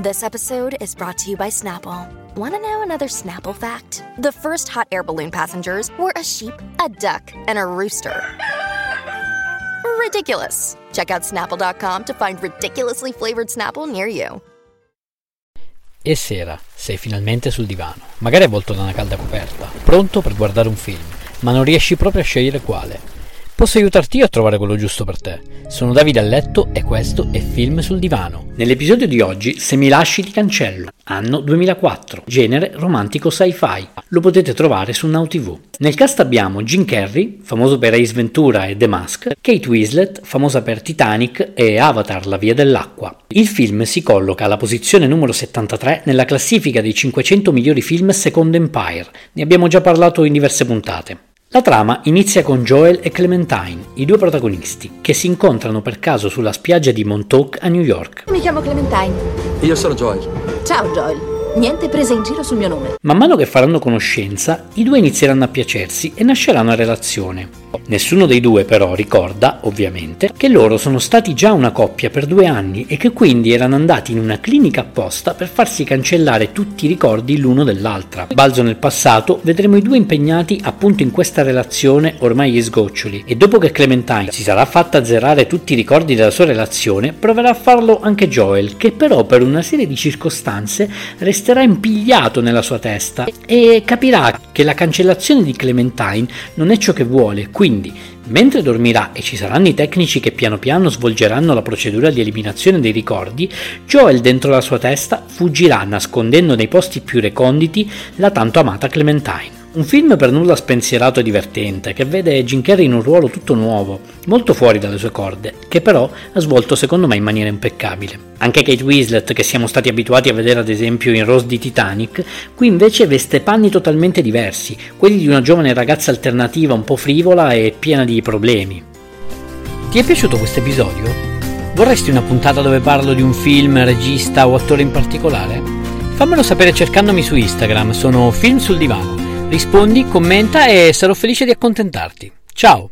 This episode is brought to you by Snapple. Want to know another Snapple fact? The first hot air balloon passengers were a sheep, a duck, and a rooster. Ridiculous. Check out snapple.com to find ridiculously flavored Snapple near you. E sera, sei finalmente sul divano, magari avvolto da una calda coperta, pronto per guardare un film, ma non riesci proprio a scegliere quale. Posso aiutarti io a trovare quello giusto per te. Sono Davide a letto e questo è Film sul divano. Nell'episodio di oggi, Se mi lasci ti cancello, anno 2004, genere romantico sci-fi. Lo potete trovare su Now TV. Nel cast abbiamo Jim Carrey, famoso per Ace Ventura e The Mask, Kate Winslet, famosa per Titanic e Avatar, la via dell'acqua. Il film si colloca alla posizione numero 73 nella classifica dei 500 migliori film secondo Empire. Ne abbiamo già parlato in diverse puntate. La trama inizia con Joel e Clementine, i due protagonisti, che si incontrano per caso sulla spiaggia di Montauk a New York. Mi chiamo Clementine. Io sono Joel. Ciao Joel. Niente prese in giro sul mio nome. Man mano che faranno conoscenza, i due inizieranno a piacersi e nascerà una relazione. Nessuno dei due però ricorda, ovviamente, che loro sono stati già una coppia per due anni e che quindi erano andati in una clinica apposta per farsi cancellare tutti i ricordi l'uno dell'altra. Balzo nel passato, vedremo i due impegnati appunto in questa relazione ormai sgoccioli e dopo che Clementine si sarà fatta zerare tutti i ricordi della sua relazione, proverà a farlo anche Joel, che però per una serie di circostanze resterà impigliato nella sua testa e capirà che la cancellazione di Clementine non è ciò che vuole, quindi, mentre dormirà e ci saranno i tecnici che piano piano svolgeranno la procedura di eliminazione dei ricordi, Joel dentro la sua testa fuggirà nascondendo nei posti più reconditi la tanto amata Clementine. Un film per nulla spensierato e divertente, che vede Jim Carrey in un ruolo tutto nuovo, molto fuori dalle sue corde, che però ha svolto secondo me in maniera impeccabile. Anche Kate Winslet, che siamo stati abituati a vedere ad esempio in Rose di Titanic, qui invece veste panni totalmente diversi, quelli di una giovane ragazza alternativa un po' frivola e piena di problemi. Ti è piaciuto questo episodio? Vorresti una puntata dove parlo di un film, regista o attore in particolare? Fammelo sapere cercandomi su Instagram, sono Film sul Divano. Rispondi, commenta e sarò felice di accontentarti. Ciao!